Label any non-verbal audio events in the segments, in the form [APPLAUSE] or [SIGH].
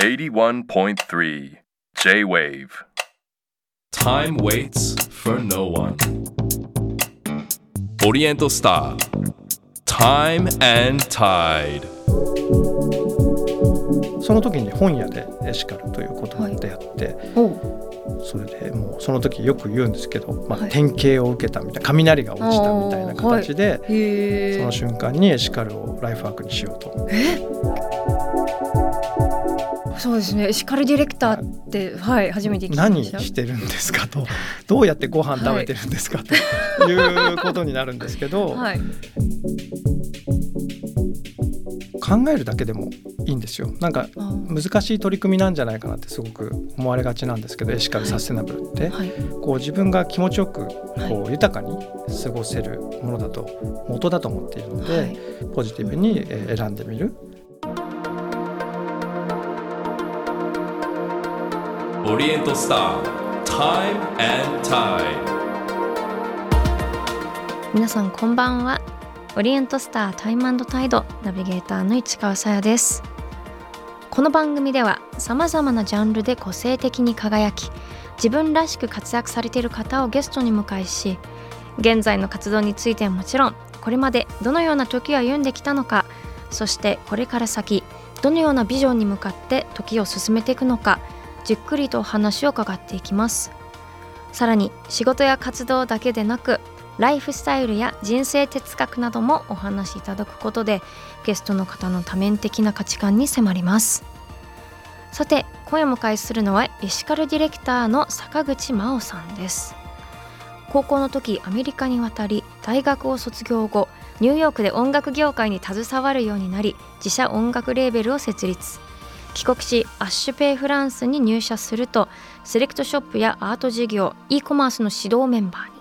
81.3 J-Wave Time waits for no one. Oriental Star. Time and Tide. その時に本屋でエシカルという言葉と出会って、おそれでもうその時よく言うんですけど、まあはい典型を受けたみたいな雷が落ちたみたいな形で、へえその瞬間にエシカルをライフワークにしようと。そうですね。エシカルディレクターってはい初めて聞きま何した。してるんですかと。どうやってご飯食べてるんですか、と。[LAUGHS] いうことになるんですけど、はい。考えるだけでもいいんですよ。なんか難しい取り組みなんじゃないかなってすごく思われがちなんですけどエシカルサステナブルって、はい。こう自分が気持ちよくこう豊かに過ごせるものだと元だと思っているので、はい。ポジティブにえー選んでみる Oriental Star. Time and Tide. 皆さんこんばんはオリエントスタータイムタイドナビゲーターの市川さやですこの番組ではさまざまなジャンルで個性的に輝き自分らしく活躍されている方をゲストに迎えし現在の活動についてはもちろんこれまでどのような時を歩んできたのかそしてこれから先どのようなビジョンに向かって時を進めていくのかじっくりと話を伺っていきます。さらに仕事や活動だけでなくライフスタイルや人生哲学などもお話しいただくことでゲストの方の多面的な価値観に迫ります。さて今夜迎えするのはエシカルディレクターの坂口真央さんです。高校の時アメリカに渡り大学を卒業後ニューヨークで音楽業界に携わるようになり自社音楽レーベルを設立。帰国しアッシュペイフランスに入社するとセレクトショップやアート事業 e コマースの指導メンバーに。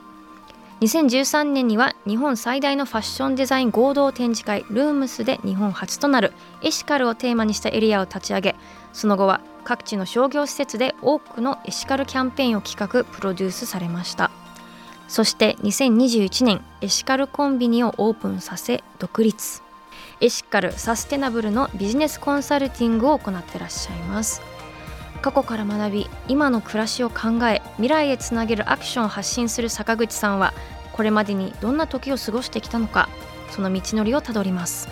2013年には日本最大のファッションデザイン合同展示会ルームスで日本初となるエシカルをテーマにしたエリアを立ち上げその後は各地の商業施設で多くのエシカルキャンペーンを企画プロデュースされました。そして2021年エシカルコンビニをオープンさせ独立。エシカルサステナブルのビジネスコンサルティングを行ってらっしゃいます過去から学び今の暮らしを考え未来へつなげるアクションを発信する坂口さんはこれまでにどんな時を過ごしてきたのかその道のりをたどります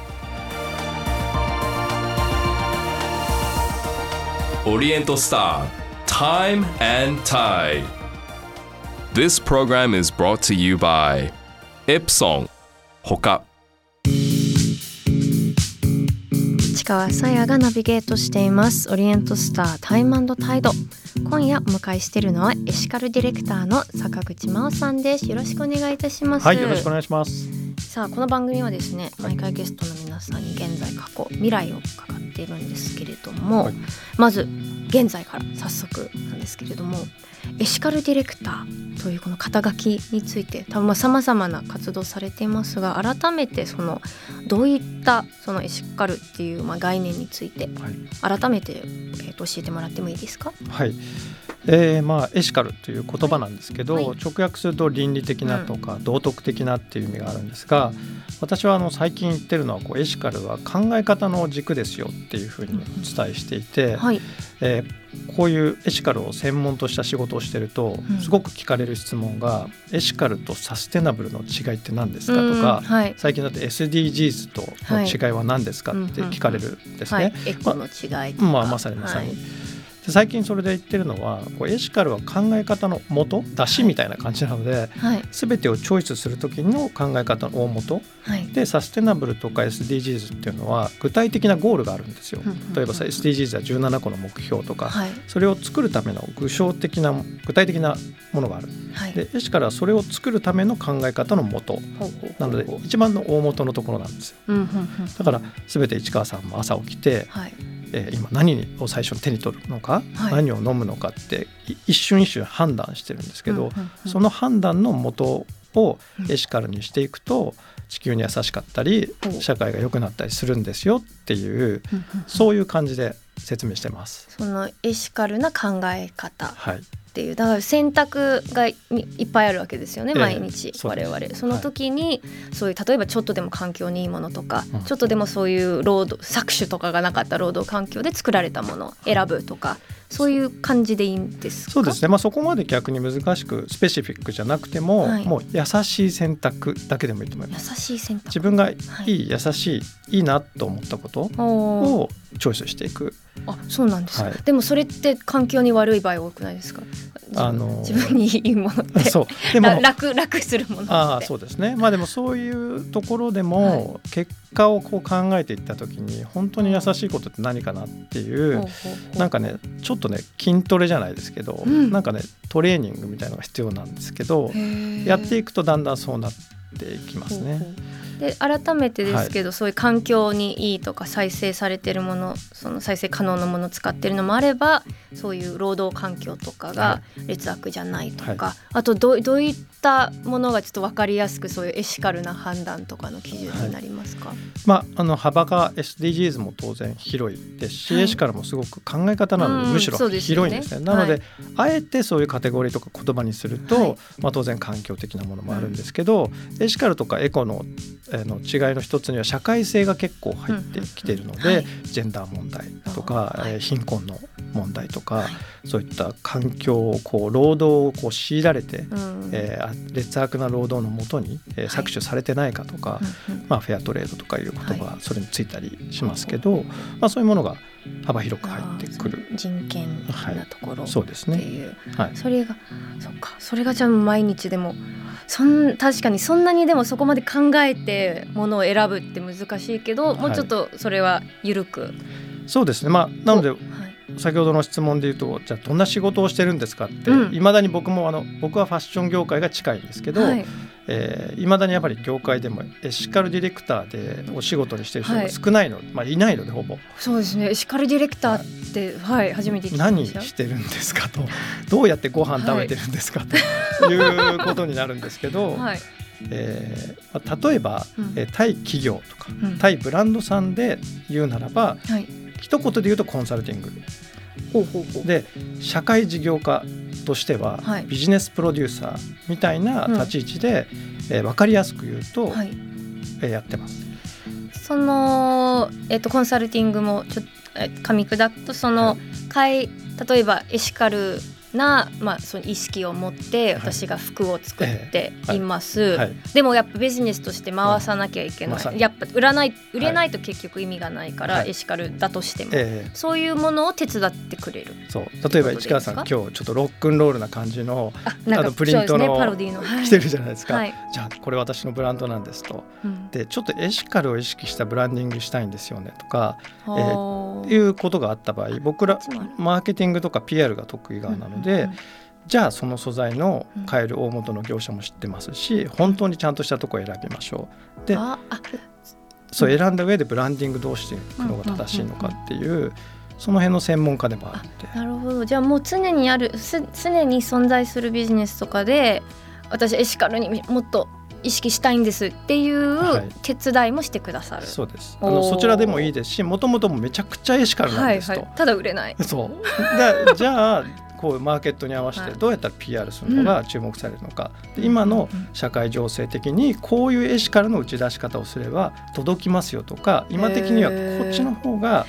Oriental Star. Time and Tide. This program is brought to you by Epson. Hoka. 市川さやがナビゲートしています。オリエントスタータイムタイド。今夜お迎えしているのはエシカルディレクターの坂口真央さんです。よろしくお願いいたします。はいよろしくお願いします。さあこの番組はですね毎回ゲストの皆さんに現在過去未来を伺っているんですけれども、はい。まず現在から早速なんですけれどもエシカルディレクターというこの肩書きについて多分さまざまな活動されていますが改めてそのどういったそのエシカルっていうまあ概念についてはい。改めて、えーと教えてもらってもいいですか？はい。えーまあ、エシカルという言葉なんですけど、はい。直訳すると倫理的なとか道徳的なっていう意味があるんですが、私はあの最近言ってるのはこうエシカルは考え方の軸ですよっていうふうにお伝えしていて、はいえーこういうエシカルを専門とした仕事をしてると、うん。すごく聞かれる質問がエシカルとサステナブルの違いって何ですか？とうんか、はい。最近だって SDGs との違いは何ですか？って聞かれるんですね。まあ、まさにまさに、はいで最近それで言ってるのはこうエシカルは考え方の元出しみたいな感じなので、はい。全てをチョイスする時の考え方の大元。はい。でサステナブルとか SDGs っていうのは具体的なゴールがあるんですよ。例えばさ SDGs は17個の目標とか、はい。それを作るための具象的な具体的なものがある。はい。でエシカルはそれを作るための考え方の元。なので一番の大元のところなんですよ。だから全て市川さんも朝起きてはいえー今何を最初に手に取るのか、はい。何を飲むのかってい一瞬一瞬判断してるんですけど、その判断の元をうんエシカルにしていくと地球に優しかったり社会が良くなったりするんですよっていうそういう感じで説明してます。そのエシカルな考え方。っはい、っていうだから選択がいいっぱいあるわけですよね、ええ毎日我々。その時に、そういう例えばちょっとでも環境にいいものとか、うんちょっとでもそういう労働搾取とかがなかった労働環境で作られたものを選ぶとかそういう感じでいいんですか？そうですね、まあ、そこまで逆に難しくスペシフィックじゃなくても、はい。もう優しい選択だけでもいいと思い優ます。しい選択自分がいはいい、優しいいいなと思ったことをチョイスしていく。あそうなんですか、はい。でもそれって環境に悪い場合多くないですか？あの自分にいいものって。そう。でもら楽楽するものって。ああそうですね。まあでもそういうところでも結果をこう考えていった時に本当に優しいことって何かなっていうなんかねちょっとね筋トレじゃないですけど、うん。なんかねトレーニングみたいなのが必要なんですけどやっていくとだんだんそうなっていきますね。ほうほうで改めてですけど、そういう環境にいいとか再生されてるものその再生可能なものを使ってるのもあればそういう労働環境とかはが劣悪じゃないとか、はあとどうどういったものがちょっと分かりやすくそういうエシカルな判断とかの基準になりますか、まあ、あの幅が SDGs も当然広いですし、はい。エシカルもすごく考え方なので、うんむしろ広いんですね。なので、あえてそういうカテゴリーとか言葉にすると、はい。まあ、当然環境的なものもあるんですけど、エシカルとかエコのあの違いの一つには社会性が結構入ってきているので、ジェンダー問題とか、はい。えー貧困の問題とか、はい。そういった環境をこう労働をこう強いられて、うん。え劣悪な労働のもとに、え搾取されてないかとか、まあ、フェアトレードとかいう言葉それについたりしますけど、まあ、そういうものが幅広く入ってくる。人権なところっそうですね。ていう、はい、それがそっか。それがじゃあ毎日でもそん確かにそんなにでもそこまで考えてものを選ぶって難しいけど、もうちょっとそれは緩く。そうですね、まあ、なのではい。先ほどの質問で言うとじゃあどんな仕事をしてるんですかってうん。いま、未だに僕もあの僕はファッション業界が近いんですけど、はいえー、未だにやっぱり業界でもエシカルディレクターでお仕事にしてる人がはい。少ないの、まあ、いないのでほぼ。そうですね。エシカルディレクターってはい初めて何してるんですかと。どうやってご飯食べてるんですか、とい。うことになるんですけど、[LAUGHS] はい。えーまあ例えば、うん。えー対企業とかうん。対ブランドさんで言うならばはい。一言で言うとコンサルティングで社会事業家としては、はい。ビジネスプロデューサーみたいなうん。立ち位置で、えー分かりやすく言うと、はい。えーやってます。そのえっとコンサルティングもちょっとえ噛み砕くとその、はい。会例えばエシカルな、まあ、その意識を持ってはい。私が服を作ってええ。い。ます、はい。でもやっぱビジネスとして回さなきゃいけない、やっぱ売らない売れないと結局意味がないから、はい。エシカルだとしても、えそういうものを手伝ってくれる。ーそう。例えば市川さん今日ちょっとロックンロールな感じのあのプリントのねパロディの、はい。着てるじゃないですか、はい。じゃあこれ私のブランドなんですと。うん。でちょっとエシカルを意識したブランディングしたいんですよねとかはあ。いうことがあった場合僕らマーケティングとか PR が得意側なので、うんうんうん。じゃあその素材の買える大元の業者も知ってますし本当にちゃんとしたとこ選びましょう。でそう選んだ上でブランディングどうしていくのが正しいのかっていうその辺の専門家でもあるんでなるほど。じゃあもう常にあるす常に存在するビジネスとかで私エシカルにもっと意識したいんですっていうはい。手伝いもしてくださる。そうです。あのそちらでもいいですしもともともめちゃくちゃエシカルなんですと、はいはい、ただ売れない。そう。だじゃあこうマーケットに合わせはい。てどうやったら PR するのが注目されるのか、で今の社会情勢的にこういうエシカルの打ち出し方をすれば届きますよとか今的にはこっちの方が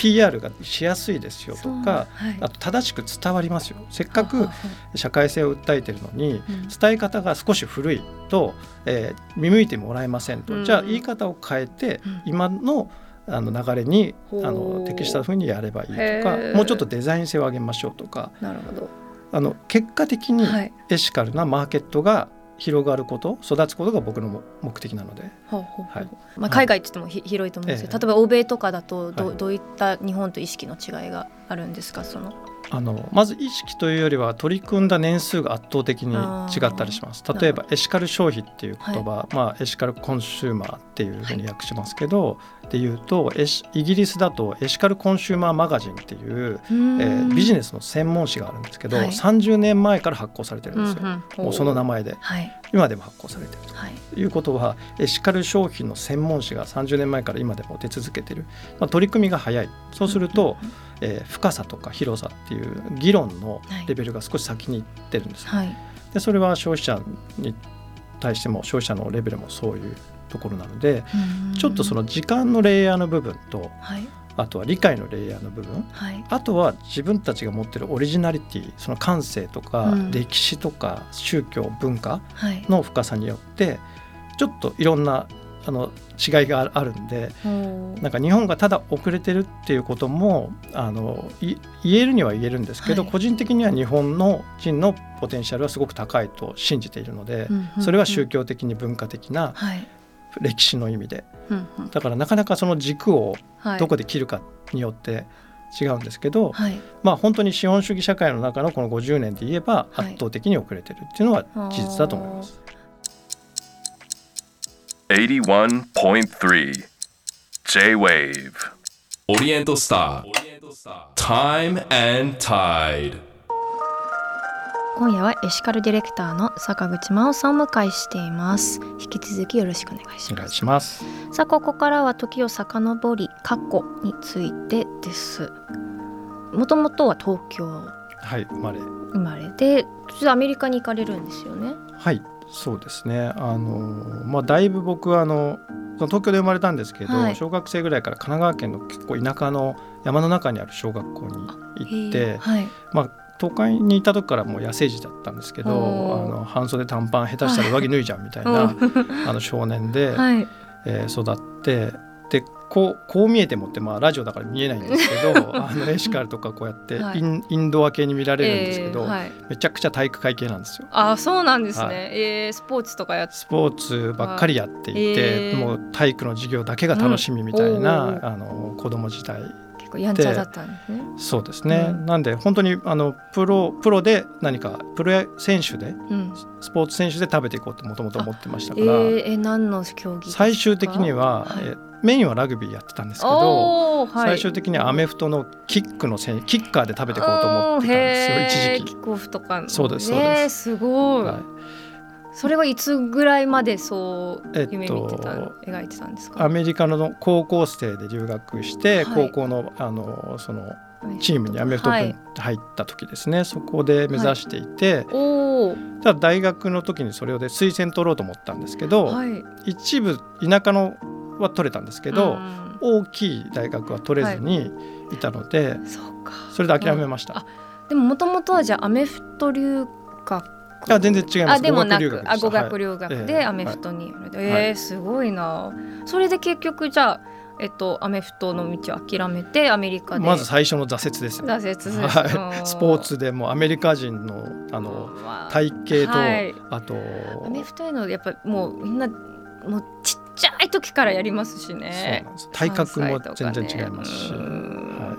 PR がしやすいですよとかはい。あと正しく伝わりますよ。せっかく社会性を訴えてるのにうん。伝え方が少し古いと、えー見向いてもらえませんと、うん。じゃあ言い方を変えて、うん。今のあの流れにあほのう適した風にやればいいとかもうちょっとデザイン性を上げましょうとか。なるほど。あの結果的にはい。エシカルなマーケットが広がること育つことが僕の目的なので。まあ海外って言ってもひ広いと思うんですよ。ええ例えば欧米とかだとど,、はい。どういった日本と意識の違いが？あるんですか？その。あのまず意識というよりは取り組んだ年数が圧倒的に違ったりします。例えばエシカル消費っていう言葉、まあ、エシカルコンシューマーっていうふうに訳しますけど、でいうとイギリスだとエシカルコンシューマーマガジンっていう、えービジネネスの専門誌があるんですけど、はい。30年前から発行されてるんですよ、もうその名前。前で。はい。はい今でも発行されているはい。ということはエシカル商品の専門誌が30年前から今でも出続けている、まあ、取り組みが早い。そうすると、えー深さとか広さっていう議論のレベルが少し先にいってるんです、はい。でそれは消費者に対しても消費者のレベルもそういうところなのでちょっとその時間のレイヤーの部分とはいあとは理解のレイヤーの部分。はい。あとは自分たちが持ってるオリジナリティその感性とかうん。歴史とか宗教文化はい。の深さによってちょっといろんなあの違いがああるんでなんか日本がただ遅れてるっていうこともあのい言えるには言えるんですけど、はい。個人的には日本の人のポテンシャルはすごく高いと信じているので、うんうんうん。それは宗教的に文化的なはい歴史の意味で。うんうん。だからなかなかその軸をはい。どこで切るかによって違うんですけど、はい。まあ本当に資本主義社会の中のこの50年で言えばはい。圧倒的に遅れてるっていうのは事実だと思います。81.3 J-Wave オリエントスター Time and Tide 今夜はエシカルディレクターの坂口真央さんを迎えしています。引き続きよろしくお願いしお願います。します。さあここからは時を遡り過去についてです。もともとは東京。はい、生まれ。生まれでアメリカに行かれるんですよね。はい、そうですね。あのまあだいぶ僕はあの東京で生まれたんですけど、はい。小学生ぐらいから神奈川県の結構田舎の山の中にある小学校に行っへてー、はい。まあ都会にいた時からもう野生児だったんですけど、あの半袖短パン下手したら上着脱いじゃうみたいなあの少年で、[LAUGHS] はい。えー育ってでこうこう見えてもってまあラジオだから見えないんですけど [LAUGHS] あのエシカルとかこうやってイン,、はい。インドア系に見られるんですけど、えーはい、めちゃくちゃ体育会系なんですよ。あそうなんですね、はい。えースポーツとかやっスポーツばっかりやっていて、はい。えー。もう体育の授業だけが楽しみみたいな、うん。あの子供時代やんちゃだったんですね。そうですね、うん。なんで本当にあのプロプロで何かプロ選手でうん。スポーツ選手で食べていこうともともと思ってましたえから、ー、え何の競技最終的には、はい。えメインはラグビーやってたんですけど、はい。最終的にはアメフトのキックの選キッカーで食べていこうと思ってたんですよ一時期。キックオフとかそうですそうです。えーすごい、はいそれはいつぐらいまでそうえっと夢見てた、描いてたんですか？アメリカの高校生で留学して、はい。高校のあのそのチームにアメフト部に入った時ですね、そこで目指していて、おおただ大学の時にそれをで推薦取ろうと思ったんですけど、はい。一部田舎のは取れたんですけど、うん。大きい大学は取れずにい。たので、そそれで諦めました。あでももともとはじゃあアメフト留学あ全然違います。あでもなくあ語学はい。留学ええ。でアメフトに、えはい。ーすごいな。それで結局じゃあえっとアメフトの道を諦めてアメリカで。まず最初の挫折ですね。挫折です、はい、スポーツでもアメリカ人のあのまあ体型と、はい。あとアメフトへのやっぱもうみんなもうちっちゃい時からやりますしそうねなんです。体格も全然違いますし、うん。は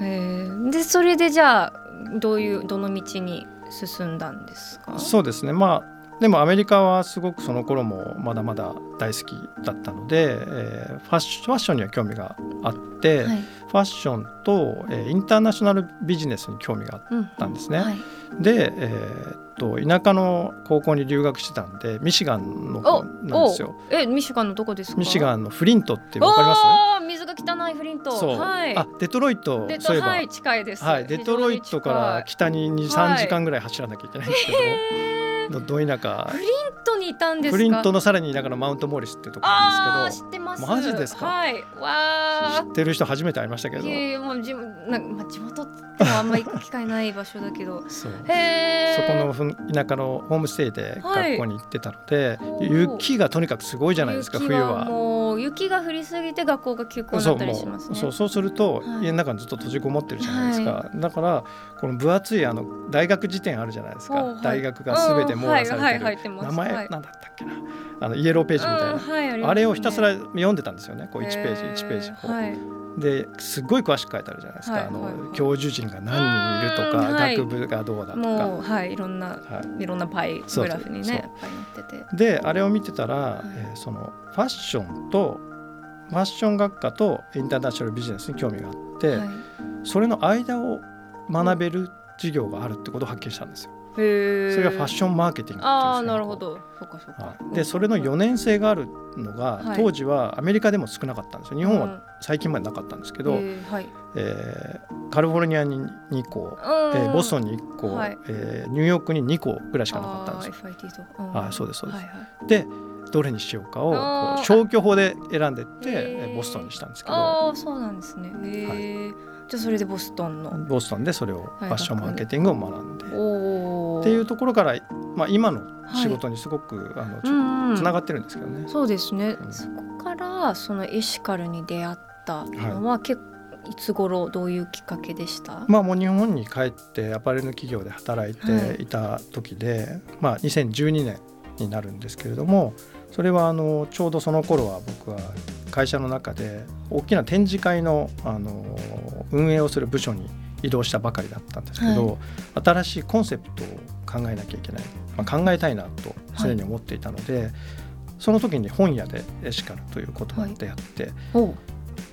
へー。でそれでじゃあどういうどの道に進んだんですか？い、そうですね。まあでもアメリカはすごくその頃もまだまだ大好きだったので、えーファッシファッションには興味があって、はい。ファッションと、えーインターナショナルビジネスに興味があっうんたんですね。はい。で、えーっと田舎の高校に留学してたんでミシガンの方なんですよ。おえミシガンのどこですか？ミシガンのフリントってわかります？汚いフリント。そう、はい。あデトロイトでそういえば、はい近いです。はい、デトロイトから北に2、3時間ぐらい走らなきゃいけないんですけど、どど田舎。フリントにいたんですか？フリントのさらに田舎のマウントモーリスっていうとこなんです知ってます。マジですか？はい。わけど知ってる人初めて会いましたけど。ーいやいやもう地元なんか、まあ、地元ってのはあんまり行く機会ない場所だけど。そう。へえそこのふん田舎のホームステイではい学校に行ってたので、おー雪がとにかくすごいじゃないですか冬は。もう雪が降りすぎて学校が休校になったりしますね。そうそうすると、はい。家の中にずっと閉じこもってるじゃないですか、だからこの分厚いあの大学辞典あるじゃないですか、おはい。大学が全て網羅されてる。入ってます。名前はい。なんだったっけな。あのイエローページみたいな、あれをひたすら読んでたんですよね。こう1ページ1ページこう、はい。ですっごい詳しく書いてあるじゃないですか、あのはいはい。はい教授陣が何人いるとか、学部がどうだとか。もうはいいろんなはい。いろんなパイグラフにねやっぱり載ってて。であれを見てたら、い。えーそのファッションとファッション学科とインターナショナルビジネスに興味があって、はい。それの間を学べる授業があるってことを発見したんですよ。それがファッションマーケティングっていうああなるほど。そうかそうか、はいでそれの4年生があるのが、はい。当時はアメリカでも少なかったんですよ。日本うんは最近までなかったんですけど、へーはい。えーカリフォルニアに2校、ええーボストンに1校、はい。えーニューヨークに2校ぐらいしかなかったんですよ。あー FIT と、うん。はいそうですそうです。はいはい。でどれにしようかをこう消去法で選んでってボストンにしたんですけど。ああそうなんですね。へえ、じゃあそれでボストンの。ボストンでそれをファッションマーケティングを学んで、おおっていうところから、まあ、今の仕事にすごく、あのちょうん。うんつながってるんですけどね。そうですね、うん。そこからそのエシカルに出会ったのは、結構いつ頃どういうきっかけでした、まあ、もう日本に帰ってアパレルの企業で働いてい。た時で、まあ、2012年になるんですけれどもそれはあのちょうどその頃は僕は会社の中で大きな展示会のあの運営をする部署に移動したばかりだったんですけど、新しいコンセプトを考えなきゃいけない、まあ、考えたいなと常に思っていたので、その時に本屋でエシカルという言葉に出会って、おう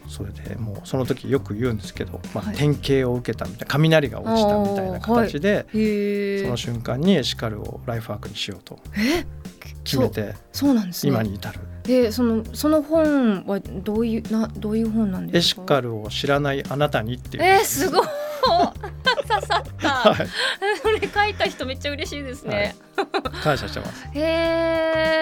それでもうその時よく言うんですけど、まあはい。典型を受けたみたいな雷が落ちたみたいな形で、その瞬間にエシカルをライフワークにしようとえ？決めてそうなんですね。今に至る、でそのその本はどういうなどういう本なんエですか？シカルを知らないあなたにっていう、えー、すごい。刺さった、[LAUGHS] はい、それ書いた人めっちゃ嬉しいですね、感謝してます。[LAUGHS] へ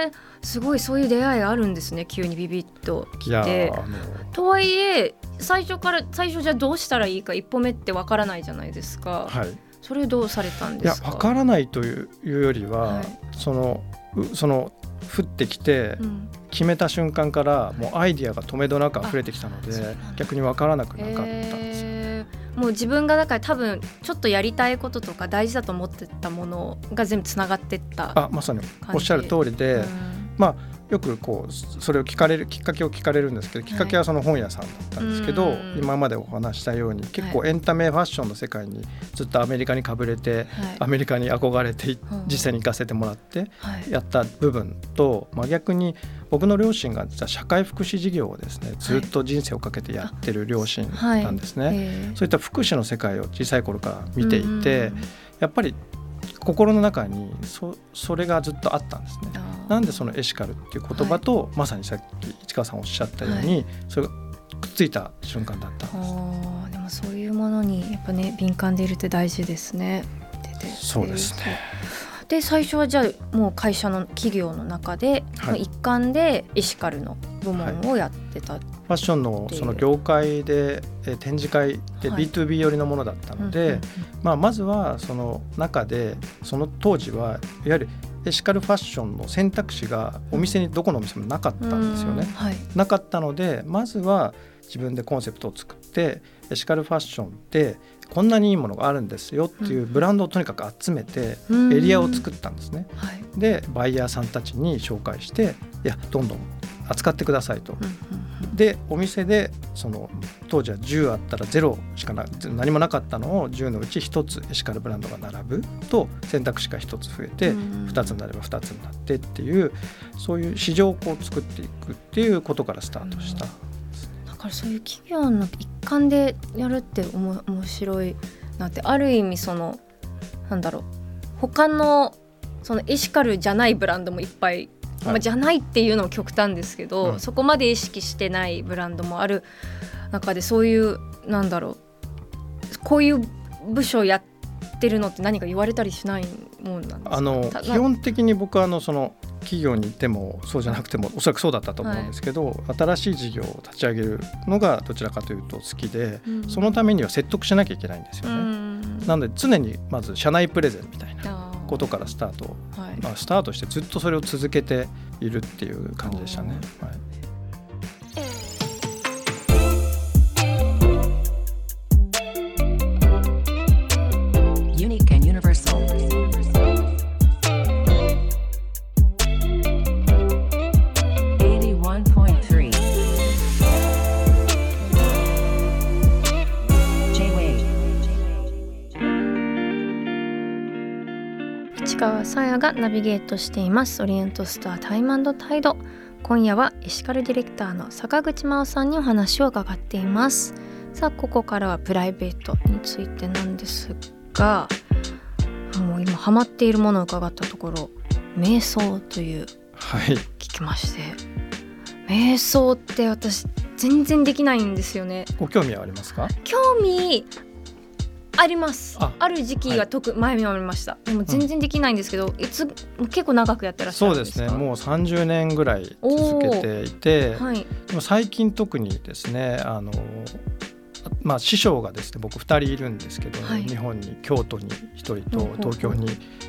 えすごいそういう出会いがあるんですね急にビビッといやでーあのとはいえ最初から最初じゃあどうしたらいいか一歩目ってわからないじゃないですか、はい、それどうされたんいですか？やわからないというよりは、はい。そのうその降ってきてうん。決めた瞬間からもうアイディアが止めどなく溢れてきたので逆にわからなくなかったんですよ。もう自分がだから多分ちょっとやりたいこととか大事だと思ってたものが全部つながってったあまさに。おっしゃる通りで、うん。まあよくこうそれを聞かれるきっかけを聞かれるんですけどきっかけはその本屋さんだったんですけど、うん。今までお話したように結構エンタメファッションの世界にずっとアメリカにかぶれて、はい。アメリカに憧れて実際に行かせてもらってはい。やった部分と、まあ、逆に僕の両親が実は社会福祉事業をですねずっと人生をかけてやってる両親なんですね。えーそうい。った福祉の世界を小さい頃から見ていて、うんやっぱり心の中にそそれがずっとあったんですね。なんでそのエシカルっていう言葉と、まさにさっき市川さんおっしゃったように、それがくっついた瞬間だったんです。あーでもそういうものにやっぱね敏感でいるって大事ですね。ででそうですね。で最初はじゃあもう会社の企業の中で、はいの一環でエシカルの部門をやってた。ファッションのその業界でえー展示会ではい B2B 寄りのものだったので、まあ、まずはその中でその当時はいわゆるエシカルファッションの選択肢がお店にどこのお店もなかったんですよね。なかったのでまずは自分でコンセプトを作ってエシカルファッションってこんなにいいものがあるんですよっていうブランドをとにかく集めてうんエリアを作ったんですね。はい。でバイヤーさんたちに紹介していやどんどん扱ってくださいと。うんうんでお店でその当時は10あったら0しかな何もなかったのを10のうち1つエシカルブランドが並ぶと選択肢が1つ増えてうん2つになれば2つになってっていうそういう市場をこう作っていくっていうことからスタートした。だからそういう企業の一環でやるっておも面白いなってある意味そのなんだろう他のそのエシカルじゃないブランドもいっぱい、まあ、じゃないっていうのも極端ですけど、うん。そこまで意識してないブランドもある中でそういうなんだろうこういう部署やってるのって何か言われたりしないもんなんですか？あのた基本的に僕はあのその企業にいてもそうじゃなくてもおそらくそうだったと思うんですけど、新しい事業を立ち上げるのがどちらかというと好きで、うん。そのためには説得しなきゃいけないんですようね。ん。なので常にまず社内プレゼンみたいなことからスタート、はい。まあ、スタートしてずっとそれを続けているっていう感じでしたね。はいさやがナビゲートしています。オリエントスタータイムタイド。今夜はエシカルディレクターの坂口真央さんにお話を伺っています。さあここからはプライベートについてなんですがもう今ハマっているものを伺ったところ瞑想というはい。聞きまして。瞑想って私全然できないんですよね。ご興味はありますか？興味あります。あ。ある時期が特、前にありました。でも全然できないんですけど、いつ結構長くやってらっしゃそうでるんですか？すね。もう30年ぐらい続けていて、はい。でも最近特にですねあのまあ師匠がですね僕2人いるんですけど、はい。日本に京都に1人と東京に。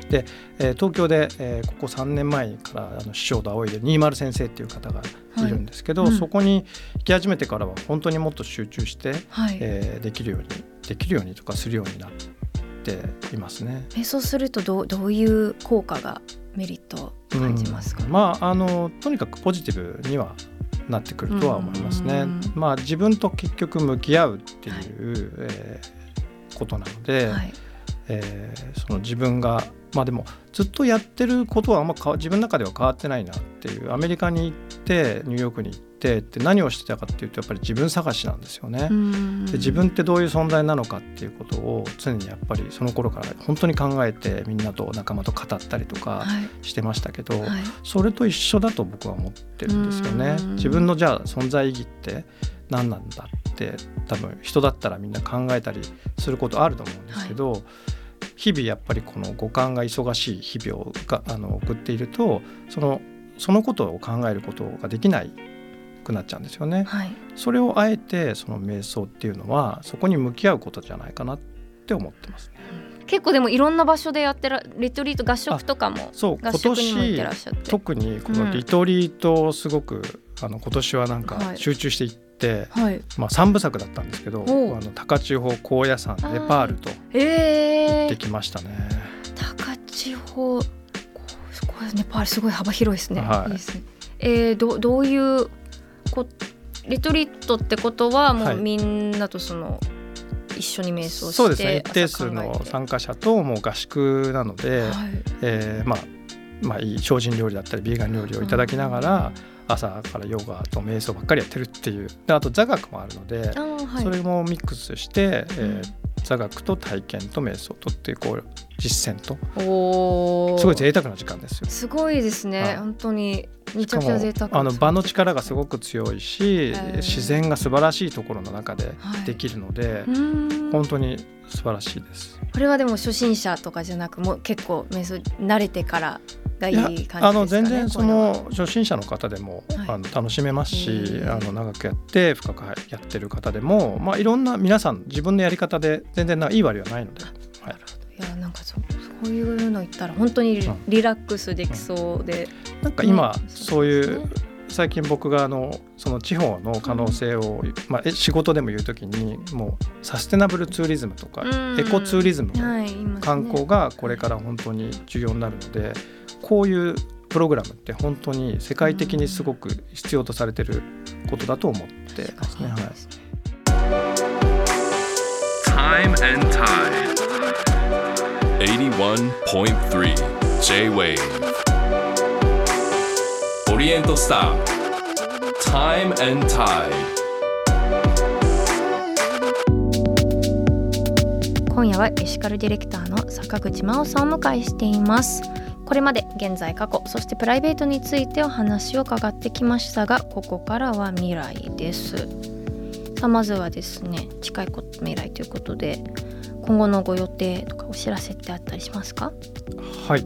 で、えー東京で、えーここ3年前からあの師匠と仰いで20先生っていう方がいるんですけど、はい。うん。そこに行き始めてからは本当にもっと集中して、はい、えーできるようにできるようにとかするようになっていますね。瞑想するとどうどういう効果がメリットを感じますか、うん。まああのとにかくポジティブにはなってくるとは思いますね。うん。まあ自分と結局向き合うっていう、えーことなので、はい。えーその自分がまあでもずっとやってることはあんま自分の中では変わってないなっていう。アメリカに行ってニューヨークに行ってって何をしてたかっていうとやっぱり自分探しなんですよね。うん。で自分ってどういう存在なのかっていうことを常にやっぱりその頃から本当に考えてみんなと仲間と語ったりとかはい。してましたけど、はい。それと一緒だと僕は思ってるんですよね。うん。自分のじゃあ存在意義って何なんだって多分人だったらみんな考えたりすることあると思うんですけど、日々やっぱりこの五感が忙しい日々をがあの送っているとそのそのことを考えることができないくなっちゃうんですよね。はい。それをあえてその瞑想っていうのはそこに向き合うことじゃないかなって思ってますね。結構でもいろんな場所でやってらリトリート合宿とかもそう今年特にこのリトリートをすごく、あの今年はなんかはい。集中していって、はい。まあ3部作だったんですけどあの高千穂高野山ネパールと行えー、ってきましたね。高千穂こうネパールすごい幅広いですね、はい。いですね。えー、どどういうこリトリートってことはもはい。うみんなとその、一緒に瞑想してそうですね。一定数の参加者ともう合宿なので、はい。えーまあまあいい精進料理だったりビーガン料理をいただきながら、朝からヨガと瞑想ばっかりやってるっていう。であと座学もあるので、それもミックスして、え座学と体験と瞑想とってこう実践と。おー。すごい贅沢な時間ですよ。すごいですね、はい。本当に。めちゃくちゃ贅沢あの場の力がすごく強いしー。自然が素晴らしいところの中ではい。できるのでう、ーん。本当に素晴らしいです。これはでも初心者とかじゃなくもう結構瞑想慣れてからがいい感じですかねあの全然その初心者の方でも、はい。あの楽しめますしあの長くやって深くやってる方でも、まあ、いろんな皆さん自分のやり方で全然ないい悪いはないので、はいいやなんかそうそういうの言ったら本当にリうん。リラックスできそうで、なんか今、ねそういう最近僕があのその地方の可能性を、まあ、え仕事でも言う時にもうサステナブルツーリズムとか、うん。エコツーリズムの観光がこれから本当に重要になるのでこういうプログラムって本当に世界的にすごく必要とされてることだと思ってますね。はい。Time and Tide. 81.3 J-Wave オリエントスター Time and Tide. 今夜はエシカルディレクターの坂口真央さんを迎えしています。これまで現在過去そしてプライベートについてお話を伺ってきましたがここからは未来です。さあまずはですね近いこと未来ということで今後のご予定とかお知らせってあったりしますか？はい。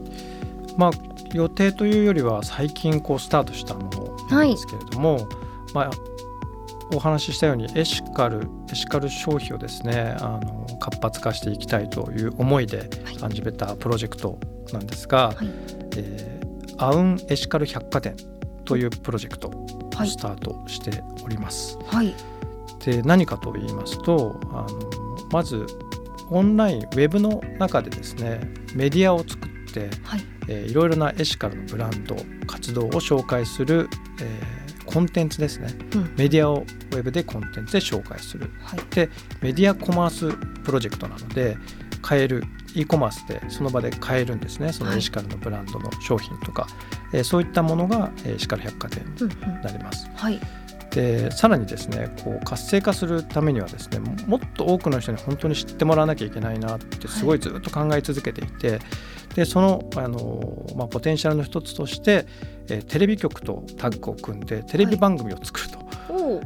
まあ、予定というよりは最近こうスタートしたものなんですけれども、まあ、お話ししたようにエシカルエシカル消費をですねあの活発化していきたいという思いで始めたプロジェクトなんですが、はい。えーアウンエシカル百貨店というプロジェクトをはい。スタートしております。はい。で何かと言いますとあのまずオンラインウェブの中でですねメディアを作って、はい。えーいろいろなエシカルのブランド活動を紹介する、えーコンテンツですね。うん。メディアをウェブでコンテンツで紹介する。はい。でメディアコマースプロジェクトなので買える e コマースでその場で買えるんですね。そのはい。エシカルのブランドの商品とか、えーそういったものがえーエシカル百貨店にうんうん。なります。はいででさらにですねこう活性化するためにはですねもっと多くの人に本当に知ってもらわなきゃいけないなってすごいずっと考え続けていて、でそのあの、まあ、ポテンシャルの一つとして、えーテレビ局とタッグを組んでテレビ番組を作ると。おー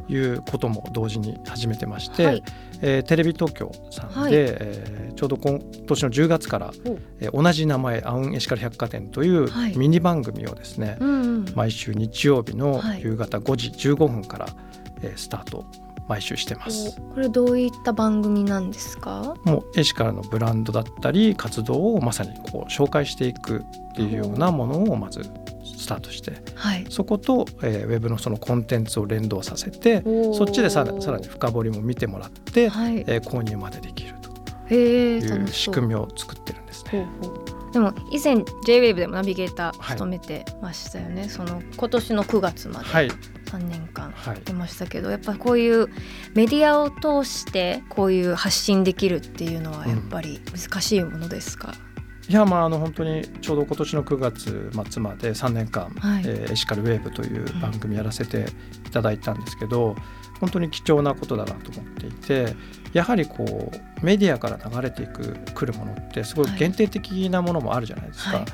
いうことも同時に始めてまして、はい。えーテレビ東京さんで、はい。えーちょうど今年の10月からお、えー同じ名前「アウンエシカル百貨店」というはい。ミニ番組をですね、うんうん。毎週日曜日のはい。夕方5時15分から、えースタート毎週してます。おこれどういった番組なんですか？もうエシカルのブランドだったり活動をまさにこう紹介していくっていうようなものをまずスタートしてはい。そこと、えーウェブのそのコンテンツを連動させてそっちでさらさらに深掘りも見てもらって、はい。えー購入までできるという仕組みを作ってるんですね。ほうほう。でも以前 JWAVE でもナビゲーター務めてましたよね、その今年の9月まで。はい、3年間はい。出ましたけど、やっぱこういうメディアを通してこういう発信できるっていうのはやっぱり難しいものですか、いやまああの本当にちょうど今年の9月末まで3年間、はい。えーエシカルウェーブという番組やらせていただいたんですけど、本当に貴重なことだなと思っていてやはりこうメディアから流れていくくるものってすごいはい。限定的なものもあるじゃないですか。はい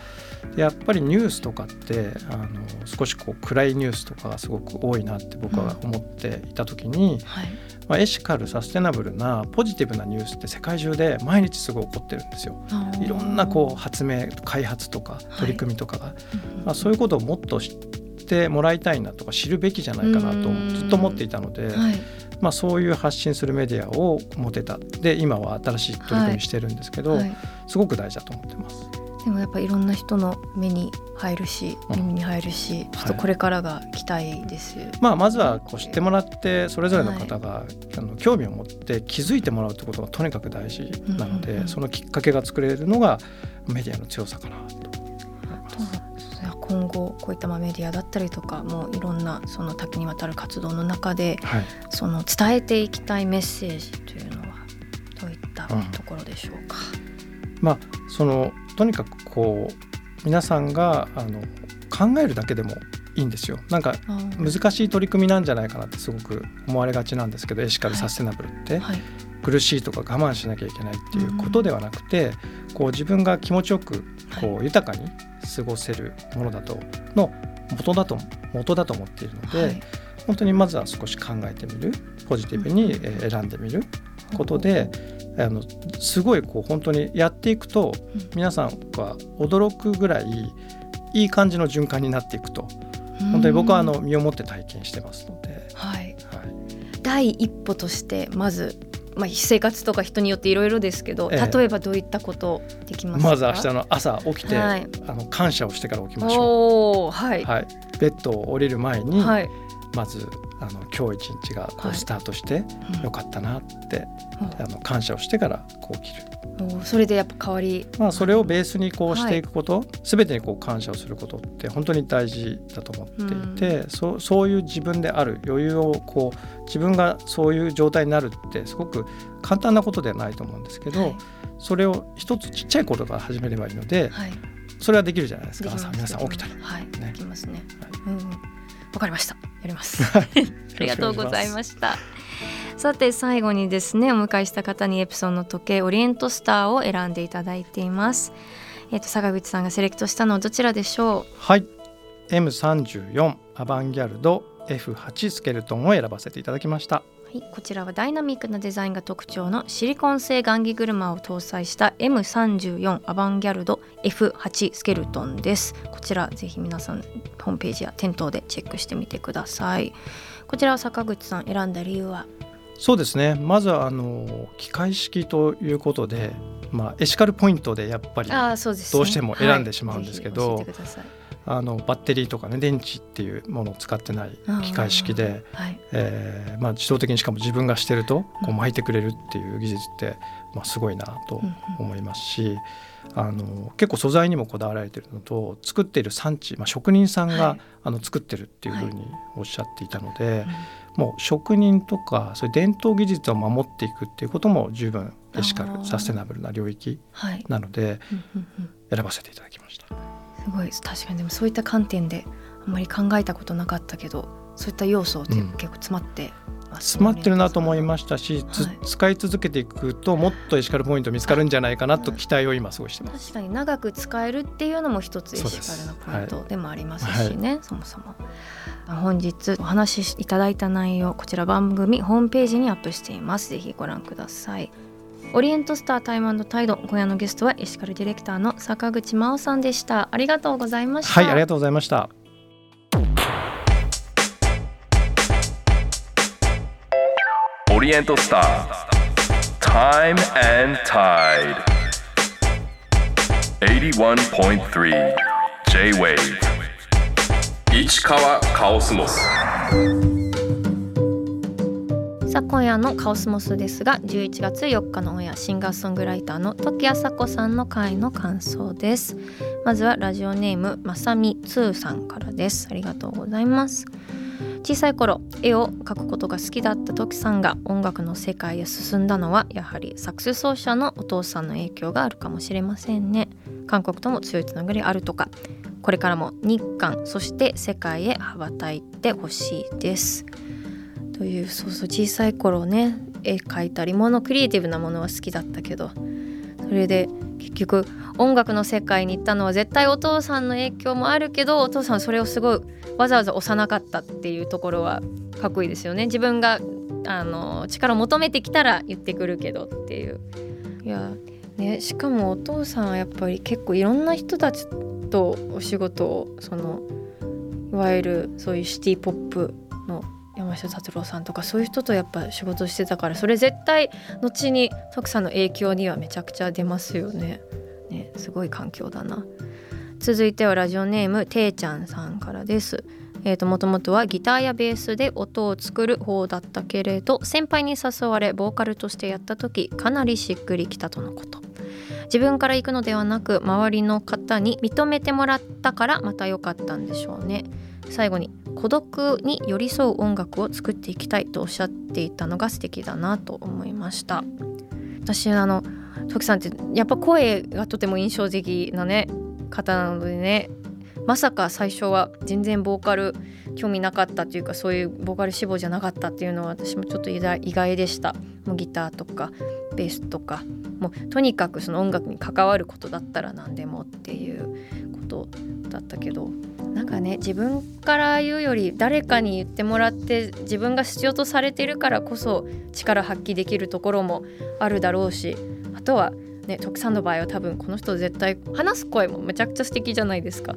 でやっぱりニュースとかってあの少しこう暗いニュースとかがすごく多いなって僕は思っていた時に、はい。まあ、エシカルサステナブルなポジティブなニュースって世界中で毎日すごい起こってるんですよ。いろんなこう発明開発とか取り組みとかが、うんまあ、そういうことをもっと知ってもらいたいなとか知るべきじゃないかなとうん。ずっと思っていたので、はい。まあ、そういう発信するメディアを持てたで今は新しい取り組みしてるんですけど、はい。すごく大事だと思ってます。でもやっぱいろんな人の目に入るしうん。耳に入るし、ちょっとこれからが期待ですよ、まあ、まずはこう知ってもらってそれぞれの方が、あの興味を持って気づいてもらうってことがとにかく大事なので、うんうん。うんそのきっかけが作れるのがメディアの強さかなと。今後こういったまあメディアだったりとかもういろんなその多岐にわたる活動の中ではい。その伝えていきたいメッセージというのはどういったうんところでしょうか。まあ、そのとにかくこう皆さんがあの考えるだけでもいいんですよ。なんか難しい取り組みなんじゃないかなってすごく思われがちなんですけどエシカルはいサステナブルって、はい。苦しいとか我慢しなきゃいけないっていうことではなくて、こう自分が気持ちよくこう豊かに過ごせるものだとの元だと元だと思っているので、はい。本当にまずは少し考えてみる。ポジティブにえー選んでみることで、あのすごいこう本当にやっていくとうん。皆さんが驚くぐらいいい感じの循環になっていくと。本当に僕はあの身をもって体験してますので、はい、はい、第一歩としてまず、まあ、生活とか人によっていろいろですけど、ええ。例えばどういったことできますか？まず明日の朝起きて、はい。あの感謝をしてから起きましょおおはい、う、はい、ベッドを降りる前に、はい。まずあの今日一日がこはいうスタートしてうんよかったなって、うん。あの感謝をしてからこう起きる。それでやっぱ変わり。まあ、それをベースにこうしていくこと、すべてにこう感謝をすることって本当に大事だと思っていて、そうそういう自分である余裕をこう自分がそういう状態になるってすごく簡単なことではないと思うんですけど、はい。それを一つちっちゃいことから始めればいいのではい。それはできるじゃないですか。朝皆さん起きたら。はい、ね。できますね。はい。うんうん、わかりました。やります。[LAUGHS] ありがとうございました。さて最後にですねお迎えした方にエプソンの時計オリエントスターを選んでいただいています。えっ、と坂口さんがセレクトしたのはどちらでしょはい M34 アバンギャルド F8 スケルトンを選ばせていただきました。う。はい、こちらはダイナミックなデザインが特徴のシリコン製雁木車を搭載した M34 アバンギャルド F8 スケルトンです。こちらぜひ皆さんホームページや店頭でチェックしてみてください。こちらは坂口さん選んだ理由は？そうですねまずはあの機械式ということで、まあ、エシカルポイントでやっぱりどうしても選んでしまうんですけどはいあのバッテリーとかね電池っていうものを使ってない機械式で、はい。えーまあ、自動的にしかも自分がしてるとこう巻いてくれるっていう技術って、まあ、すごいなと思いますし、あの結構素材にもこだわられてるのと作っている産地、まあ、職人さんが、はい。あの作ってるっていうふうにおっしゃっていたので、もう職人とかそういう伝統技術を守っていくっていうことも十分エシカルサステナブルな領域はい、なので選ばせていただきました。すごい確かにでもそういった観点であんまり考えたことなかったけどそういった要素って結構詰まってます詰まってるなと思いましたし、つはい。使い続けていくともっとエシカルポイント見つかるんじゃないかなと期待を今すごいしてます。確かに長く使えるっていうのも一つエシカルなポイントでもありますはい。しね、そもそも。本日お話しいただいた内容こちら番組ホームページにアップしています。ぜひご覧くださいオリエントスタータイムタイド今夜のゲストはエシカルディレクターの坂口真央さんでした。ありがとうございました。はい、ありがとうございました。オリエントスター Time and Tide 81.3 J-Wave 市川カオスモスさあ今夜のカオスモスですが11月4日のオンエアシンガーソングライターの時あさこさんの回の感想です。まずはラジオネームまさみつーさんからです。ありがとうございます。小さい頃絵を描くことが好きだった時さんが音楽の世界へ進んだのはやはりサックス奏者のお父さんの影響があるかもしれませんね。韓国とも強いつながりあるとか。これからも日韓そして世界へ羽ばたいてほしいです。というそうそう小さい頃ね絵描いたりものクリエイティブなものは好きだったけどそれで結局音楽の世界に行ったのは絶対お父さんの影響もあるけどお父さんそれをすごいわざわざ押さなかったっていうところはかっこいいですよね。自分があの力を求めてきたら言ってくるけどっていう。いやねしかもお父さんはやっぱり結構いろんな人たちとお仕事をそのいわゆるそういうシティポップの山下達郎さんとかそういう人とやっぱ仕事してたからそれ絶対後に徳さんの影響にはめちゃくちゃ出ますよね。ねすごい環境だな。続いてはラジオネームていちゃんさんからです。えー、ともともとはギターやベースで音を作る方だったけれど先輩に誘われボーカルとしてやった時かなりしっくりきたとのこと自分から行くのではなく周りの方に認めてもらったからまた良かったんでしょうね最後に孤独に寄り添う音楽を作っていきたいとおっしゃっていたのが素敵だなと思いました。私あの徳さんってやっぱ声がとても印象的なね方なのでねまさか最初は全然ボーカル興味なかったっていうかそういうボーカル志望じゃなかったっていうのは私もちょっと意外意外でした。もうギターとかベースとかもうとにかくその音楽に関わることだったら何でもっていうことだったけどなんかね自分から言うより誰かに言ってもらって自分が必要とされているからこそ力発揮できるところもあるだろうしあとはね徳さんの場合は多分この人絶対話す声もめちゃくちゃ素敵じゃないですか。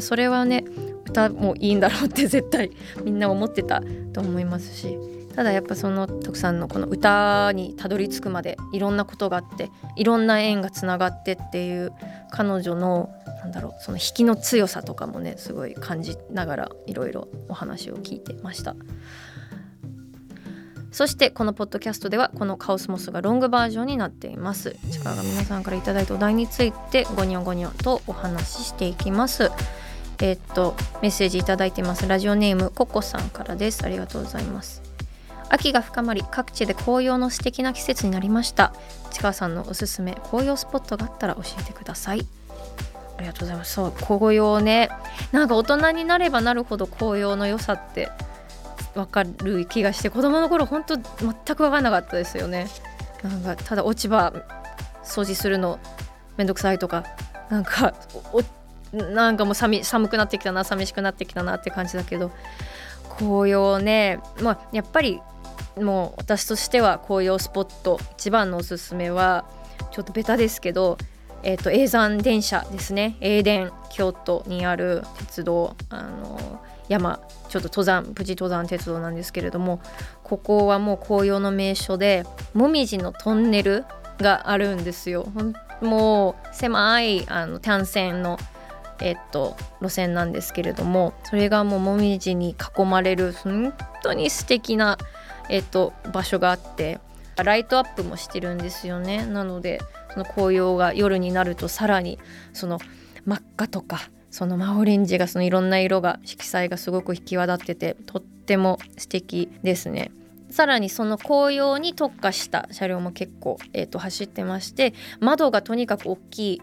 それはね歌もいいんだろうって絶対みんな思ってたと思いますしただやっぱその徳さんのこの歌にたどり着くまでいろんなことがあっていろんな縁がつながってっていう彼女のなんだろうその引きの強さとかもねすごい感じながらいろいろお話を聞いてました。そしてこのポッドキャストではこのカオスモスがロングバージョンになっています。力が皆さんからいいたお題についてゴニョゴニョとお話ししていきます。えっとメッセージいただいてます。ラジオネームココさんからです。ありがとうございます。秋が深まり各地で紅葉の素敵な季節になりました。市川さんのおすすめ紅葉スポットがあったら教えてください。ありがとうございます。そう紅葉ね。なんか大人になればなるほど紅葉の良さって分かる気がして子供の頃本当全く分かんなかったですよね。なんかただ落ち葉掃除するのめんどくさいとかなんかおなんかもう寒寒くなってきたな寂しくなってきたなって感じだけど紅葉ね。まあやっぱりもう私としては紅葉スポット一番のおすすめはちょっとベタですけどえー、と永山電車ですね。永電京都にある鉄道あの山ちょっと登山プチ登山鉄道なんですけれどもここはもう紅葉の名所でもみじのトンネルがあるんですよ。もう狭いあの単線のえっと路線なんですけれどもそれがもうもみじに囲まれる本当に素敵なえっと場所があってライトアップもしてるんですよねなのでその紅葉が夜になるとさらにその真っ赤とかその真オレンジがそのいろんな色が色彩がすごく引き渡っててとっても素敵ですね。さらにその紅葉に特化した車両も結構、えー、と走ってまして窓がとにかく大きい、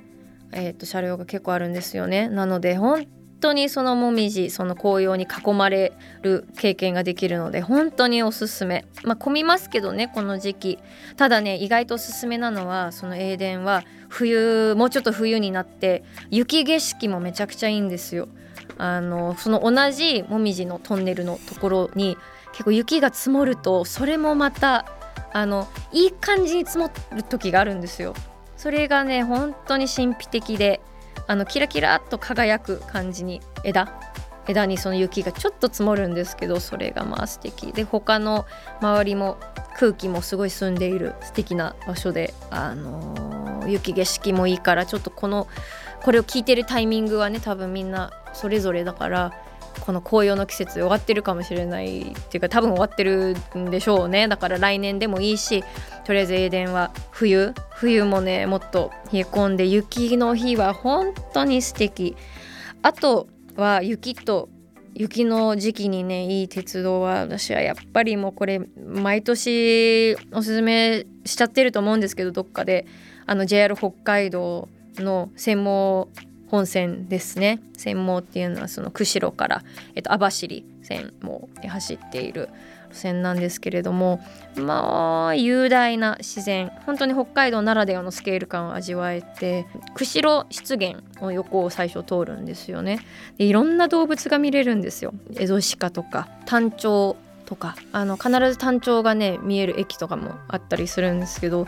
えー、と車両が結構あるんですよね。なので本当にそのもみじその紅葉に囲まれる経験ができるので本当におすすめ。まあ混みますけどねこの時期。ただね意外とおすすめなのはそのエーデンは冬もうちょっと冬になって雪景色もめちゃくちゃいいんですよ。あのその同じもみじのトンネルのところに結構雪が積もるとそれもまたあのいい感じに積もる時があるんですよ。それがね本当に神秘的であのキラキラっと輝く感じに枝？枝にその雪がちょっと積もるんですけどそれがまあ素敵。で他の周りも空気もすごい澄んでいる素敵な場所であのー雪景色もいいからちょっとこのこれを聞いてるタイミングはね多分みんなそれぞれだからこの紅葉の季節終わってるかもしれないっていうか多分終わってるんでしょうねだから来年でもいいしとりあえずエーデンは冬冬もねもっと冷え込んで雪の日は本当に素敵。あとは雪と雪の時期にねいい鉄道は私はやっぱりもうこれ毎年おすすめしちゃってると思うんですけどどっかであの JR 北海道の専門本線ですね。専門っていうのはその釧路から、えっと、網走線も走っている路線なんですけれどもまあ雄大な自然本当に北海道ならではのスケール感を味わえて釧路湿原の横を最初通るんですよね。でいろんな動物が見れるんですよ。エゾシカとかタンチョウとかあの必ずタンチョウがね見える駅とかもあったりするんですけど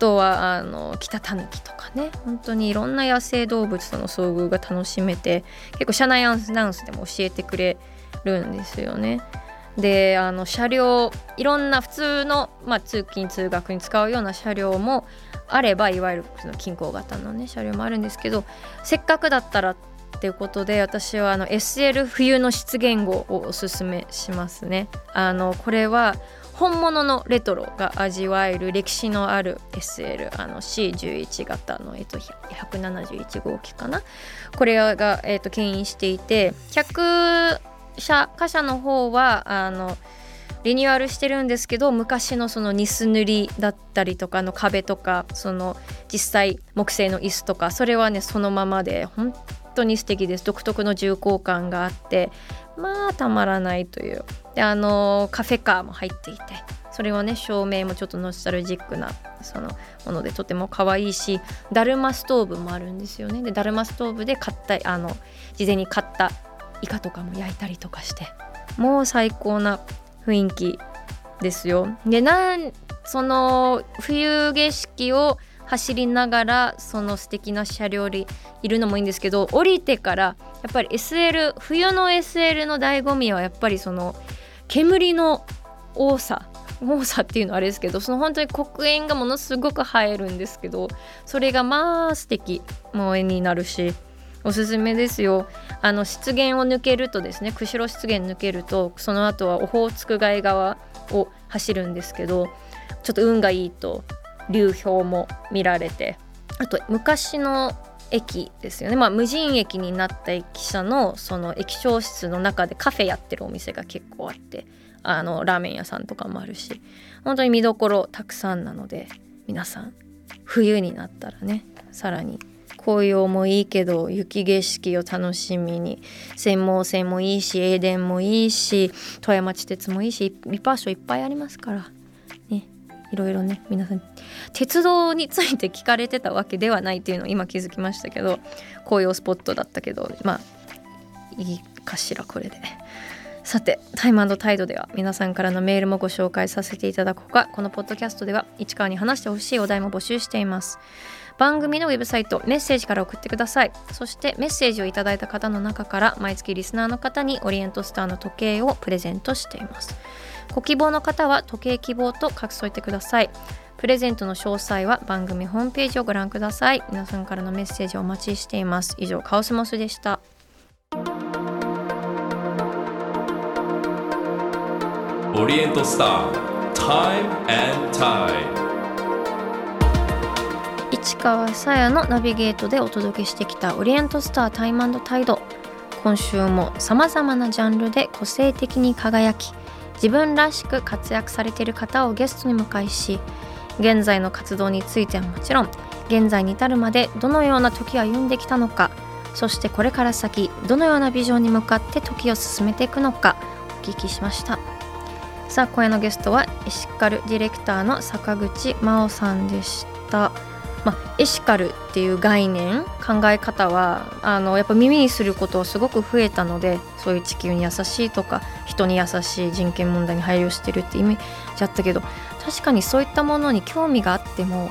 とはあの北タヌキとかね本当にいろんな野生動物との遭遇が楽しめて結構車内アナウンスでも教えてくれるんですよね。であの車両いろんな普通の、まあ、通勤通学に使うような車両もあればいわゆるその近郊型のね車両もあるんですけどせっかくだったらっていうことで私はあの SL 冬の湿原号をおすすめしますね。あのこれは本物のレトロが味わえる歴史のある SL あの C11 型の、えっと、171号機かな？これが、えっと、牽引していて100車貨車の方はあのリニューアルしてるんですけど昔のそのニス塗りだったりとかの壁とかその実際木製の椅子とかそれはねそのままで本当に素敵です。独特の重厚感があってまあたまらないという。であのカフェカーも入っていてそれはね照明もちょっとノスタルジックなそのものでとても可愛いしだるまストーブもあるんですよね。でだるまストーブで買ったあの事前に買ったイカとかも焼いたりとかしてもう最高な雰囲気ですよ。でなんその冬景色を走りながらその素敵な車両にいるのもいいんですけど降りてからやっぱり SL 冬の SL の醍醐味はやっぱりその煙の多さ多さっていうのはあれですけどその本当に黒煙がものすごく映えるんですけどそれがまあ素敵もう絵になるしおすすめですよ。あの湿原を抜けるとですね釧路湿原抜けるとその後はオホーツク海側を走るんですけどちょっと運がいいと流氷も見られてあと昔の駅ですよね、まあ、無人駅になった駅舎のその駅長室の中でカフェやってるお店が結構あってあのラーメン屋さんとかもあるし本当に見どころたくさんなので皆さん冬になったらねさらに紅葉もいいけど雪景色を楽しみに専門線もいいしエーデンもいいし富山地鉄もいいしリパーションいっぱいありますからいろいろね皆さん鉄道について聞かれてたわけではないっていうのを今気づきましたけど紅葉スポットだったけどまあいいかしらこれで。さてタイムタイドでは皆さんからのメールもご紹介させていただくほか。このポッドキャストでは市川に話してほしいお題も募集しています。番組のウェブサイトメッセージから送ってください。そしてメッセージをいただいた方の中から毎月リスナーの方にオリエントスターの時計をプレゼントしています。ご希望の方は時計希望と書き添えてください。プレゼントの詳細は番組ホームページをご覧ください。皆さんからのメッセージをお待ちしています。以上カオスモスでした。オリエントスター Time and Tide 市川さやのナビゲートでお届けしてきたオリエントスタータイムタイド。今週もさまざまなジャンルで個性的に輝き自分らしく活躍されている方をゲストに迎えし現在の活動についてはもちろん現在に至るまでどのような時を歩んできたのかそしてこれから先どのようなビジョンに向かって時を進めていくのかお聞きしました。さあ今夜のゲストはエシカルディレクターの坂口真央さんでした。まあ、エシカルっていう概念考え方はあのやっぱ耳にすることすごく増えたのでそういう地球に優しいとか人に優しい人権問題に配慮してるってイメージあったけど確かにそういったものに興味があっても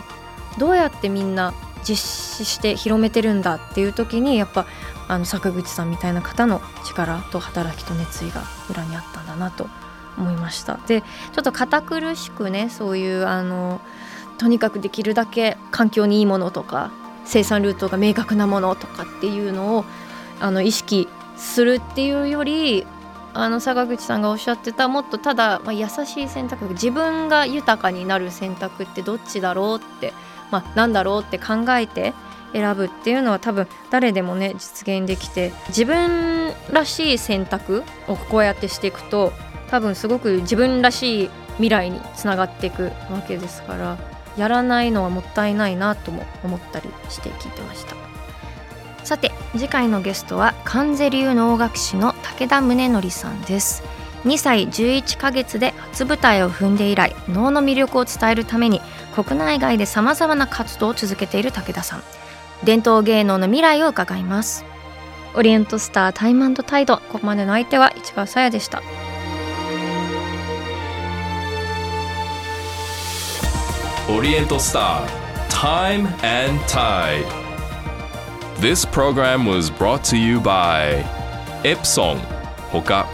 どうやってみんな実施して広めてるんだっていう時にやっぱあの坂口さんみたいな方の力と働きと熱意が裏にあったんだなと思いました。でちょっと堅苦しくねそういうあのとにかくできるだけ環境にいいものとか生産ルートが明確なものとかっていうのをあの意識するっていうよりあの坂口さんがおっしゃってたもっとただ、まあ、優しい選択自分が豊かになる選択ってどっちだろうって、まあ、なんだろうって考えて選ぶっていうのは多分誰でもね実現できて自分らしい選択をこうやってしていくと多分すごく自分らしい未来につながっていくわけですから。やらないのはもったいないなとも思ったりして聞いてました。さて次回のゲストは関税流能楽師の武田宗則さんです。2歳11ヶ月で初舞台を踏んで以来能の魅力を伝えるために国内外でさまざまな活動を続けている武田さん。伝統芸能の未来を伺います。オリエントスタータイムタイド。ここまでの相手は市川さやでした。オリエントスター Time and Tide This program was brought to you by Epson ほか